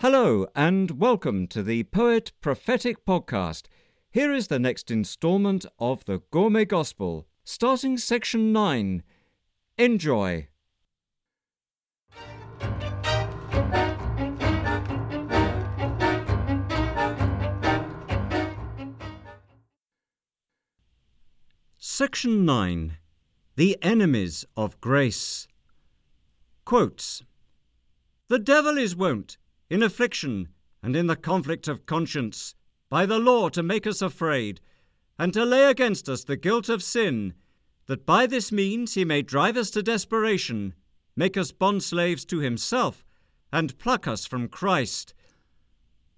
Hello, and welcome to the Poet Prophetic Podcast. Here is the next installment of the Gourmet Gospel, starting section 9. Enjoy. Section 9 The Enemies of Grace. Quotes The devil is wont in affliction and in the conflict of conscience, by the law to make us afraid, and to lay against us the guilt of sin, that by this means he may drive us to desperation, make us bondslaves to himself, and pluck us from Christ.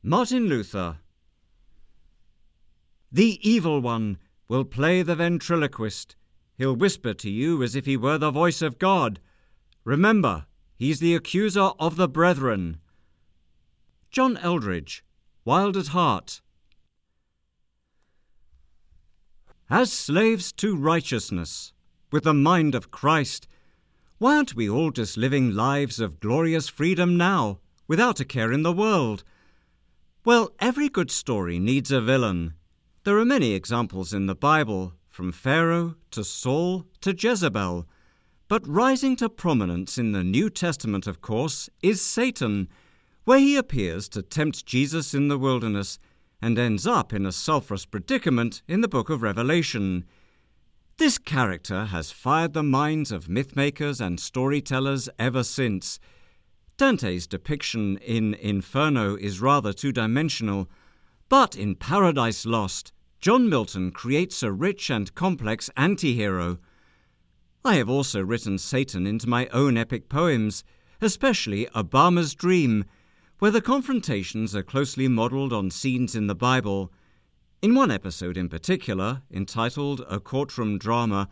Martin Luther. The evil one will play the ventriloquist. He'll whisper to you as if he were the voice of God. Remember, he's the accuser of the brethren. John Eldredge, Wild at Heart. As slaves to righteousness, with the mind of Christ, why aren't we all just living lives of glorious freedom now, without a care in the world? Well, every good story needs a villain. There are many examples in the Bible, from Pharaoh to Saul to Jezebel. But rising to prominence in the New Testament, of course, is Satan where he appears to tempt Jesus in the wilderness and ends up in a sulphurous predicament in the book of Revelation. This character has fired the minds of mythmakers and storytellers ever since. Dante's depiction in Inferno is rather two dimensional, but in Paradise Lost, John Milton creates a rich and complex anti hero. I have also written Satan into my own epic poems, especially Obama's Dream where the confrontations are closely modelled on scenes in the Bible. In one episode in particular, entitled A Courtroom Drama,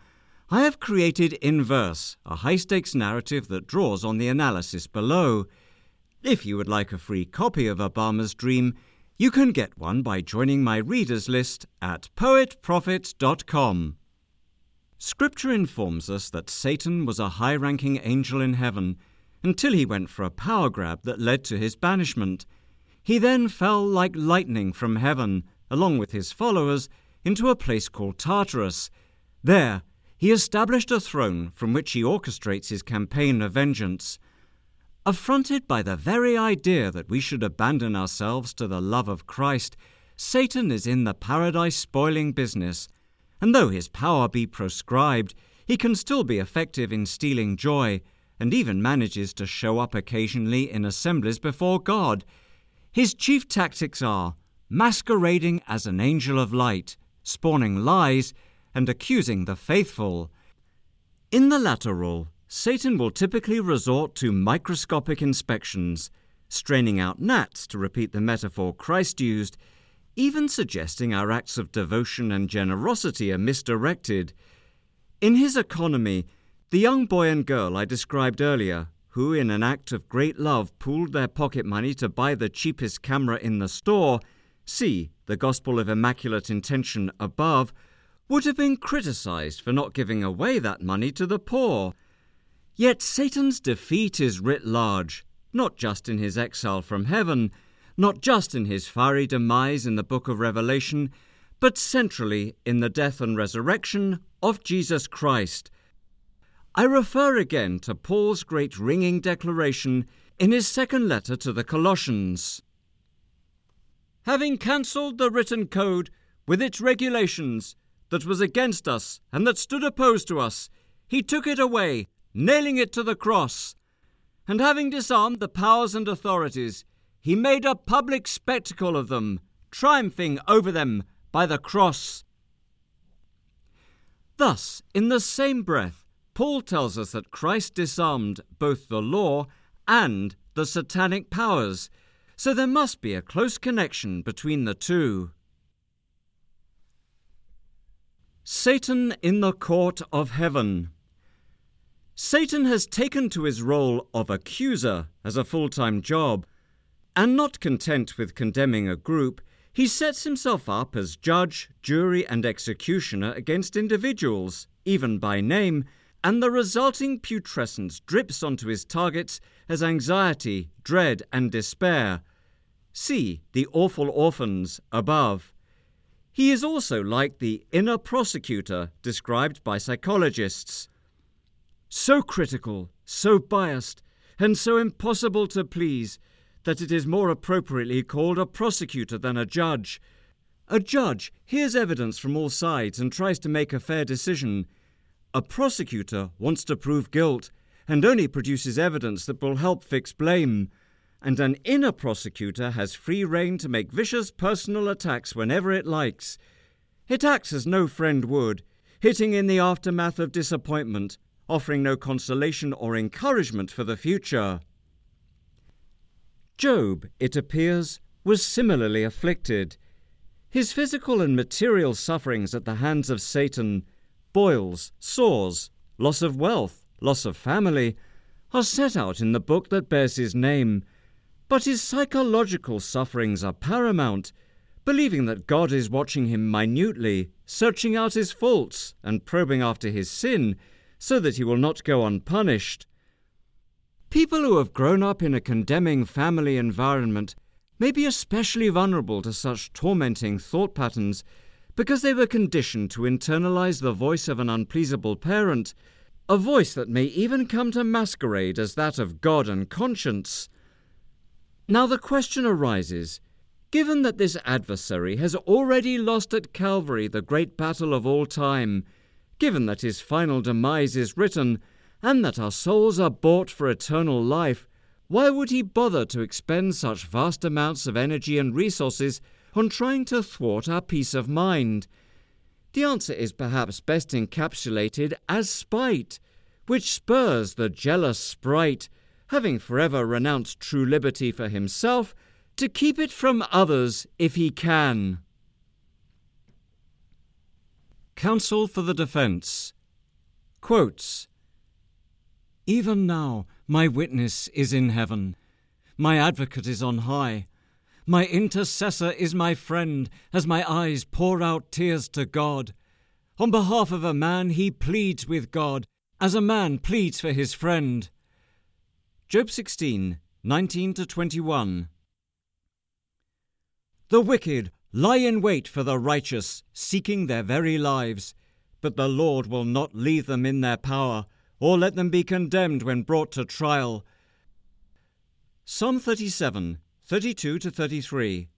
I have created in verse a high stakes narrative that draws on the analysis below. If you would like a free copy of Obama's Dream, you can get one by joining my readers list at poetprophet.com. Scripture informs us that Satan was a high ranking angel in heaven until he went for a power grab that led to his banishment. He then fell like lightning from heaven, along with his followers, into a place called Tartarus. There, he established a throne from which he orchestrates his campaign of vengeance. Affronted by the very idea that we should abandon ourselves to the love of Christ, Satan is in the paradise spoiling business, and though his power be proscribed, he can still be effective in stealing joy and even manages to show up occasionally in assemblies before God. His chief tactics are masquerading as an angel of light, spawning lies, and accusing the faithful. In the latter role, Satan will typically resort to microscopic inspections, straining out gnats, to repeat the metaphor Christ used, even suggesting our acts of devotion and generosity are misdirected. In his economy, the young boy and girl I described earlier, who in an act of great love pooled their pocket money to buy the cheapest camera in the store, see the Gospel of Immaculate Intention above, would have been criticized for not giving away that money to the poor. Yet Satan's defeat is writ large, not just in his exile from heaven, not just in his fiery demise in the book of Revelation, but centrally in the death and resurrection of Jesus Christ I refer again to Paul's great ringing declaration in his second letter to the Colossians. Having cancelled the written code with its regulations that was against us and that stood opposed to us, he took it away, nailing it to the cross. And having disarmed the powers and authorities, he made a public spectacle of them, triumphing over them by the cross. Thus, in the same breath, Paul tells us that Christ disarmed both the law and the satanic powers, so there must be a close connection between the two. Satan in the court of heaven. Satan has taken to his role of accuser as a full time job, and not content with condemning a group, he sets himself up as judge, jury, and executioner against individuals, even by name, and the resulting putrescence drips onto his targets as anxiety, dread, and despair. See the awful orphans above. He is also like the inner prosecutor described by psychologists. So critical, so biased, and so impossible to please that it is more appropriately called a prosecutor than a judge. A judge hears evidence from all sides and tries to make a fair decision. A prosecutor wants to prove guilt and only produces evidence that will help fix blame. And an inner prosecutor has free rein to make vicious personal attacks whenever it likes. It acts as no friend would, hitting in the aftermath of disappointment, offering no consolation or encouragement for the future. Job, it appears, was similarly afflicted. His physical and material sufferings at the hands of Satan, boils, sores, loss of wealth, loss of family, are set out in the book that bears his name. But his psychological sufferings are paramount, believing that God is watching him minutely, searching out his faults, and probing after his sin, so that he will not go unpunished. People who have grown up in a condemning family environment may be especially vulnerable to such tormenting thought patterns because they were conditioned to internalize the voice of an unpleasable parent, a voice that may even come to masquerade as that of God and conscience. Now the question arises given that this adversary has already lost at Calvary the great battle of all time, given that his final demise is written, and that our souls are bought for eternal life, why would he bother to expend such vast amounts of energy and resources on trying to thwart our peace of mind? The answer is perhaps best encapsulated as spite, which spurs the jealous sprite, having forever renounced true liberty for himself, to keep it from others if he can. Counsel for the Defence Quotes Even now, my witness is in heaven. My advocate is on high. My intercessor is my friend, as my eyes pour out tears to God. On behalf of a man, he pleads with God, as a man pleads for his friend. Job 16, 19 to 21. The wicked lie in wait for the righteous, seeking their very lives, but the Lord will not leave them in their power or let them be condemned when brought to trial. Psalm 37, 32 to 33.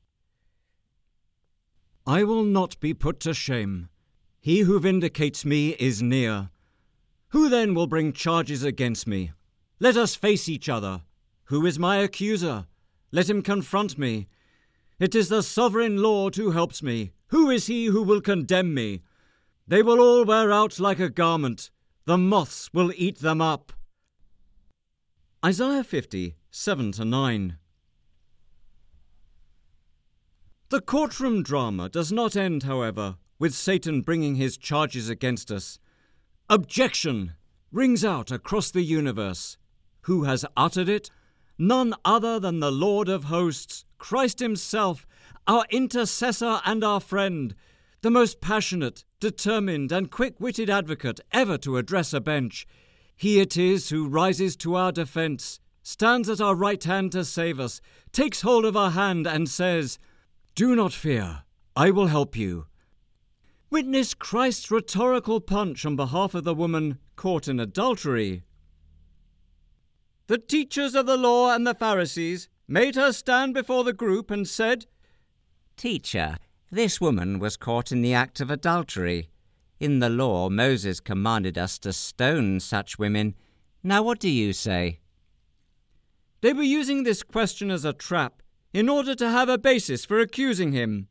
I will not be put to shame. He who vindicates me is near. Who then will bring charges against me? Let us face each other. Who is my accuser? Let him confront me. It is the sovereign Lord who helps me. Who is he who will condemn me? They will all wear out like a garment. The moths will eat them up. Isaiah 50, 7 to 9. The courtroom drama does not end, however, with Satan bringing his charges against us. Objection rings out across the universe. Who has uttered it? None other than the Lord of hosts, Christ Himself, our intercessor and our friend the most passionate, determined, and quick witted advocate ever to address a bench. He it is who rises to our defence, stands at our right hand to save us, takes hold of our hand, and says, Do not fear, I will help you. Witness Christ's rhetorical punch on behalf of the woman caught in adultery. The teachers of the law and the Pharisees made her stand before the group and said, Teacher, this woman was caught in the act of adultery. In the law, Moses commanded us to stone such women. Now, what do you say? They were using this question as a trap in order to have a basis for accusing him.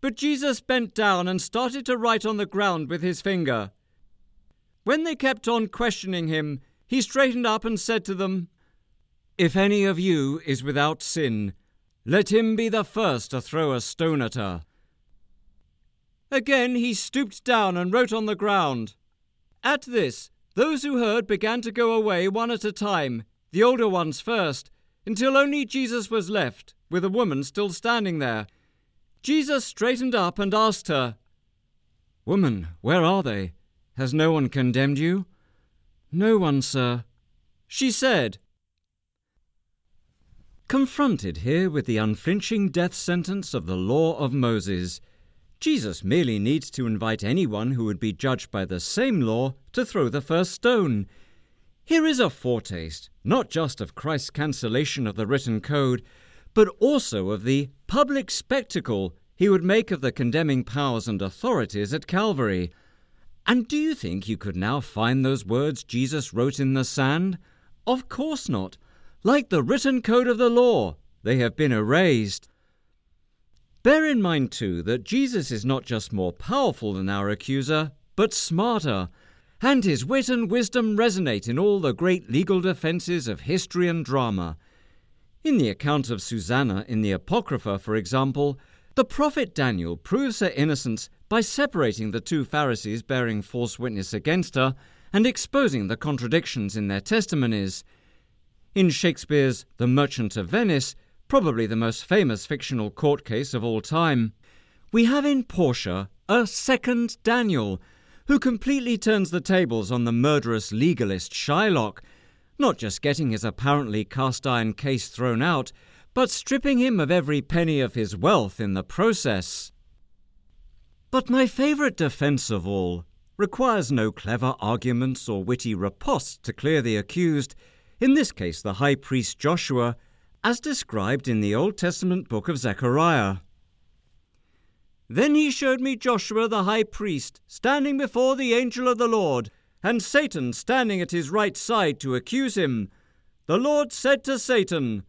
But Jesus bent down and started to write on the ground with his finger. When they kept on questioning him, he straightened up and said to them, If any of you is without sin, let him be the first to throw a stone at her. Again he stooped down and wrote on the ground. At this, those who heard began to go away one at a time, the older ones first, until only Jesus was left, with a woman still standing there. Jesus straightened up and asked her, Woman, where are they? Has no one condemned you? No one, sir. She said, Confronted here with the unflinching death sentence of the law of Moses, Jesus merely needs to invite anyone who would be judged by the same law to throw the first stone. Here is a foretaste, not just of Christ's cancellation of the written code, but also of the public spectacle he would make of the condemning powers and authorities at Calvary. And do you think you could now find those words Jesus wrote in the sand? Of course not. Like the written code of the law, they have been erased. Bear in mind, too, that Jesus is not just more powerful than our accuser, but smarter, and his wit and wisdom resonate in all the great legal defences of history and drama. In the account of Susanna in the Apocrypha, for example, the prophet Daniel proves her innocence by separating the two Pharisees bearing false witness against her and exposing the contradictions in their testimonies. In Shakespeare's The Merchant of Venice, probably the most famous fictional court case of all time, we have in Portia a second Daniel, who completely turns the tables on the murderous legalist Shylock, not just getting his apparently cast iron case thrown out, but stripping him of every penny of his wealth in the process. But my favourite defence of all requires no clever arguments or witty riposte to clear the accused in this case the high priest Joshua, as described in the Old Testament book of Zechariah. Then he showed me Joshua the high priest standing before the angel of the Lord, and Satan standing at his right side to accuse him. The Lord said to Satan,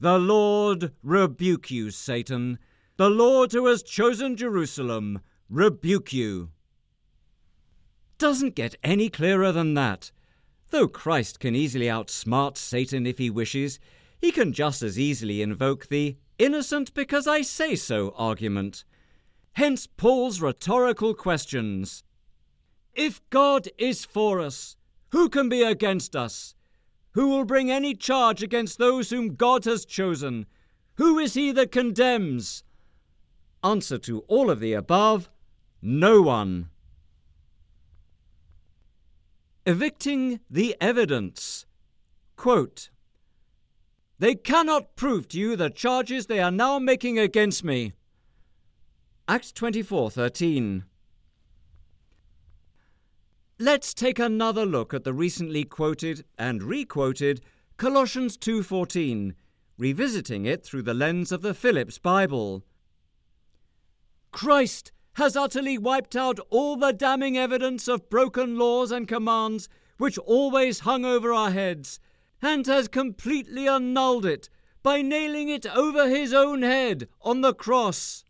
The Lord rebuke you, Satan. The Lord who has chosen Jerusalem rebuke you. Doesn't get any clearer than that. Though Christ can easily outsmart Satan if he wishes, he can just as easily invoke the innocent because I say so argument. Hence Paul's rhetorical questions. If God is for us, who can be against us? Who will bring any charge against those whom God has chosen? Who is he that condemns? Answer to all of the above no one. Evicting the evidence. Quote, they cannot prove to you the charges they are now making against me. Acts 24:13. Let's take another look at the recently quoted and requoted Colossians 2:14, revisiting it through the lens of the Phillips Bible. Christ has utterly wiped out all the damning evidence of broken laws and commands which always hung over our heads, and has completely annulled it by nailing it over his own head on the cross.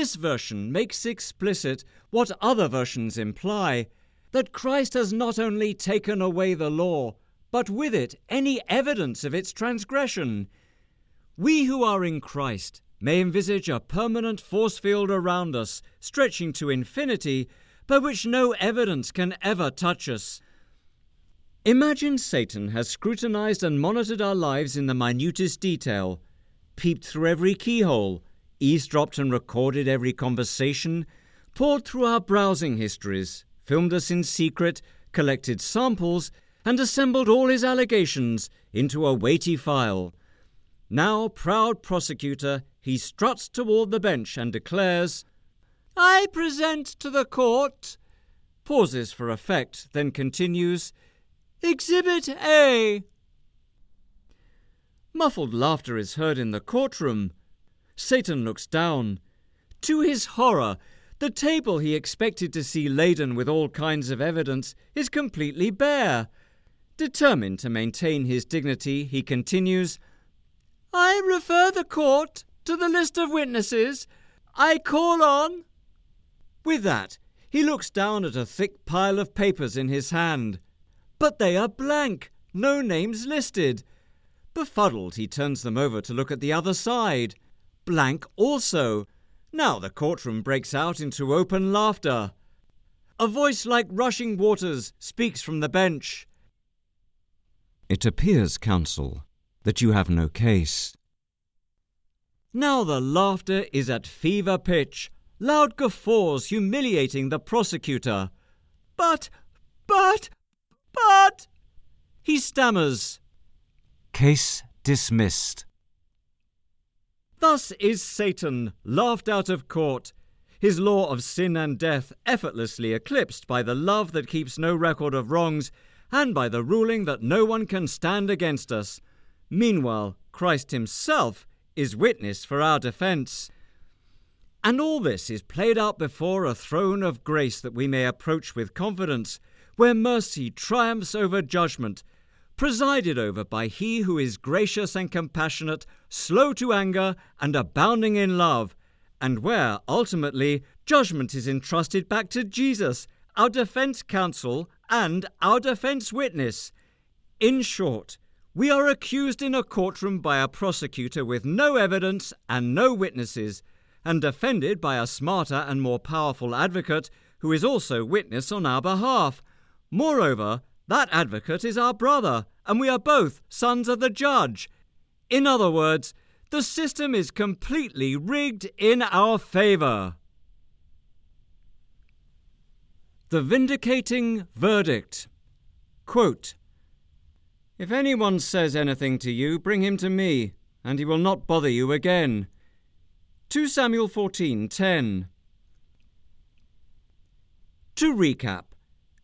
This version makes explicit what other versions imply that Christ has not only taken away the law, but with it any evidence of its transgression. We who are in Christ may envisage a permanent force field around us, stretching to infinity, by which no evidence can ever touch us. Imagine Satan has scrutinized and monitored our lives in the minutest detail, peeped through every keyhole, eavesdropped and recorded every conversation, poured through our browsing histories, filmed us in secret, collected samples, and assembled all his allegations into a weighty file. Now, proud prosecutor, he struts toward the bench and declares, I present to the court, pauses for effect, then continues, Exhibit A. Muffled laughter is heard in the courtroom. Satan looks down. To his horror, the table he expected to see laden with all kinds of evidence is completely bare. Determined to maintain his dignity, he continues, I refer the court to the list of witnesses. I call on. With that, he looks down at a thick pile of papers in his hand. But they are blank, no names listed. Befuddled, he turns them over to look at the other side. Blank also. Now the courtroom breaks out into open laughter. A voice like rushing waters speaks from the bench. It appears, counsel, that you have no case. Now the laughter is at fever pitch, loud guffaws humiliating the prosecutor. But, but, but, he stammers. Case dismissed. Thus is Satan laughed out of court, his law of sin and death effortlessly eclipsed by the love that keeps no record of wrongs, and by the ruling that no one can stand against us. Meanwhile, Christ himself is witness for our defence. And all this is played out before a throne of grace that we may approach with confidence, where mercy triumphs over judgment, presided over by He who is gracious and compassionate, slow to anger, and abounding in love, and where, ultimately, judgment is entrusted back to Jesus, our defense counsel and our defense witness. In short, we are accused in a courtroom by a prosecutor with no evidence and no witnesses, and defended by a smarter and more powerful advocate who is also witness on our behalf. Moreover, that advocate is our brother, and we are both sons of the judge. In other words, the system is completely rigged in our favour. The Vindicating Verdict. Quote, if anyone says anything to you, bring him to me, and he will not bother you again. 2 Samuel 14:10. To recap,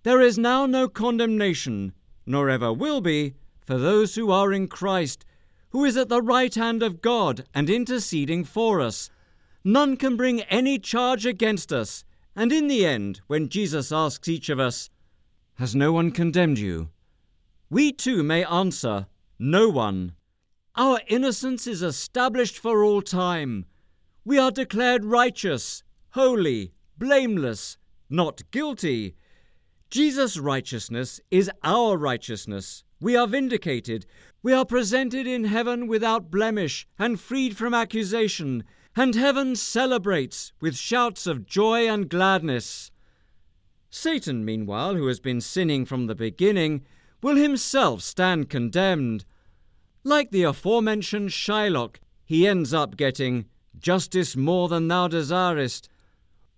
there is now no condemnation, nor ever will be, for those who are in Christ, who is at the right hand of God and interceding for us. None can bring any charge against us, and in the end, when Jesus asks each of us, Has no one condemned you? We too may answer, No one. Our innocence is established for all time. We are declared righteous, holy, blameless, not guilty Jesus' righteousness is our righteousness. We are vindicated. We are presented in heaven without blemish and freed from accusation, and heaven celebrates with shouts of joy and gladness. Satan, meanwhile, who has been sinning from the beginning, will himself stand condemned. Like the aforementioned Shylock, he ends up getting justice more than thou desirest,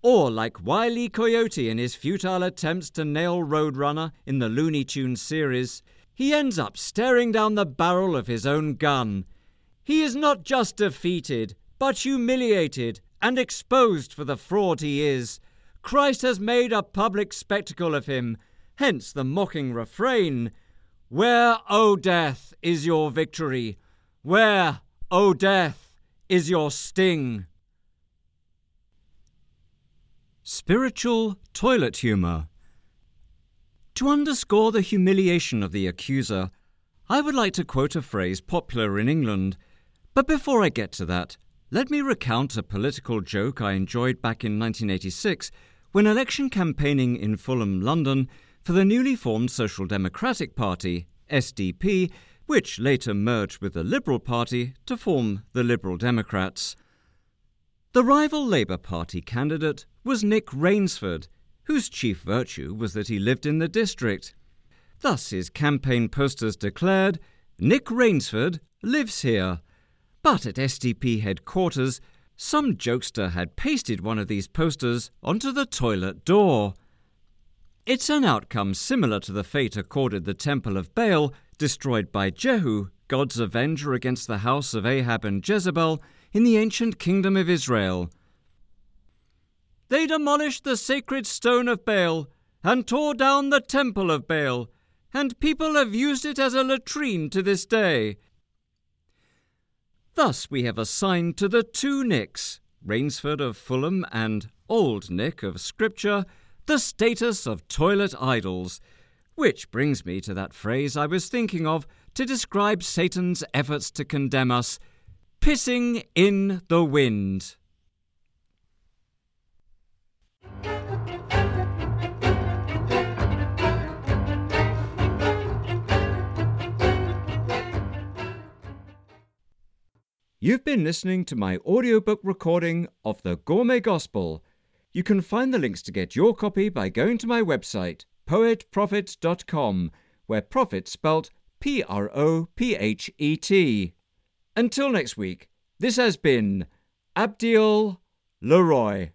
or like Wile Coyote in his futile attempts to nail Roadrunner in the Looney Tunes series, he ends up staring down the barrel of his own gun. He is not just defeated, but humiliated and exposed for the fraud he is. Christ has made a public spectacle of him, hence the mocking refrain Where, O death, is your victory? Where, O death, is your sting? Spiritual toilet humour. To underscore the humiliation of the accuser, I would like to quote a phrase popular in England. But before I get to that, let me recount a political joke I enjoyed back in 1986 when election campaigning in Fulham, London, for the newly formed Social Democratic Party, SDP, which later merged with the Liberal Party to form the Liberal Democrats. The rival Labour Party candidate was Nick Raynsford, whose chief virtue was that he lived in the district. Thus his campaign posters declared, Nick Raynsford lives here. But at SDP headquarters, some jokester had pasted one of these posters onto the toilet door. It's an outcome similar to the fate accorded the Temple of Baal, destroyed by Jehu, God's avenger against the house of Ahab and Jezebel, in the ancient kingdom of Israel. They demolished the sacred stone of Baal and tore down the temple of Baal, and people have used it as a latrine to this day. Thus we have assigned to the two Nicks, Raynsford of Fulham and Old Nick of Scripture, the status of toilet idols, which brings me to that phrase I was thinking of to describe Satan's efforts to condemn us Pissing in the Wind. You've been listening to my audiobook recording of the Gourmet Gospel. You can find the links to get your copy by going to my website, poetprophet.com, where prophet spelt P R O P H E T. Until next week, this has been Abdiel LeRoy.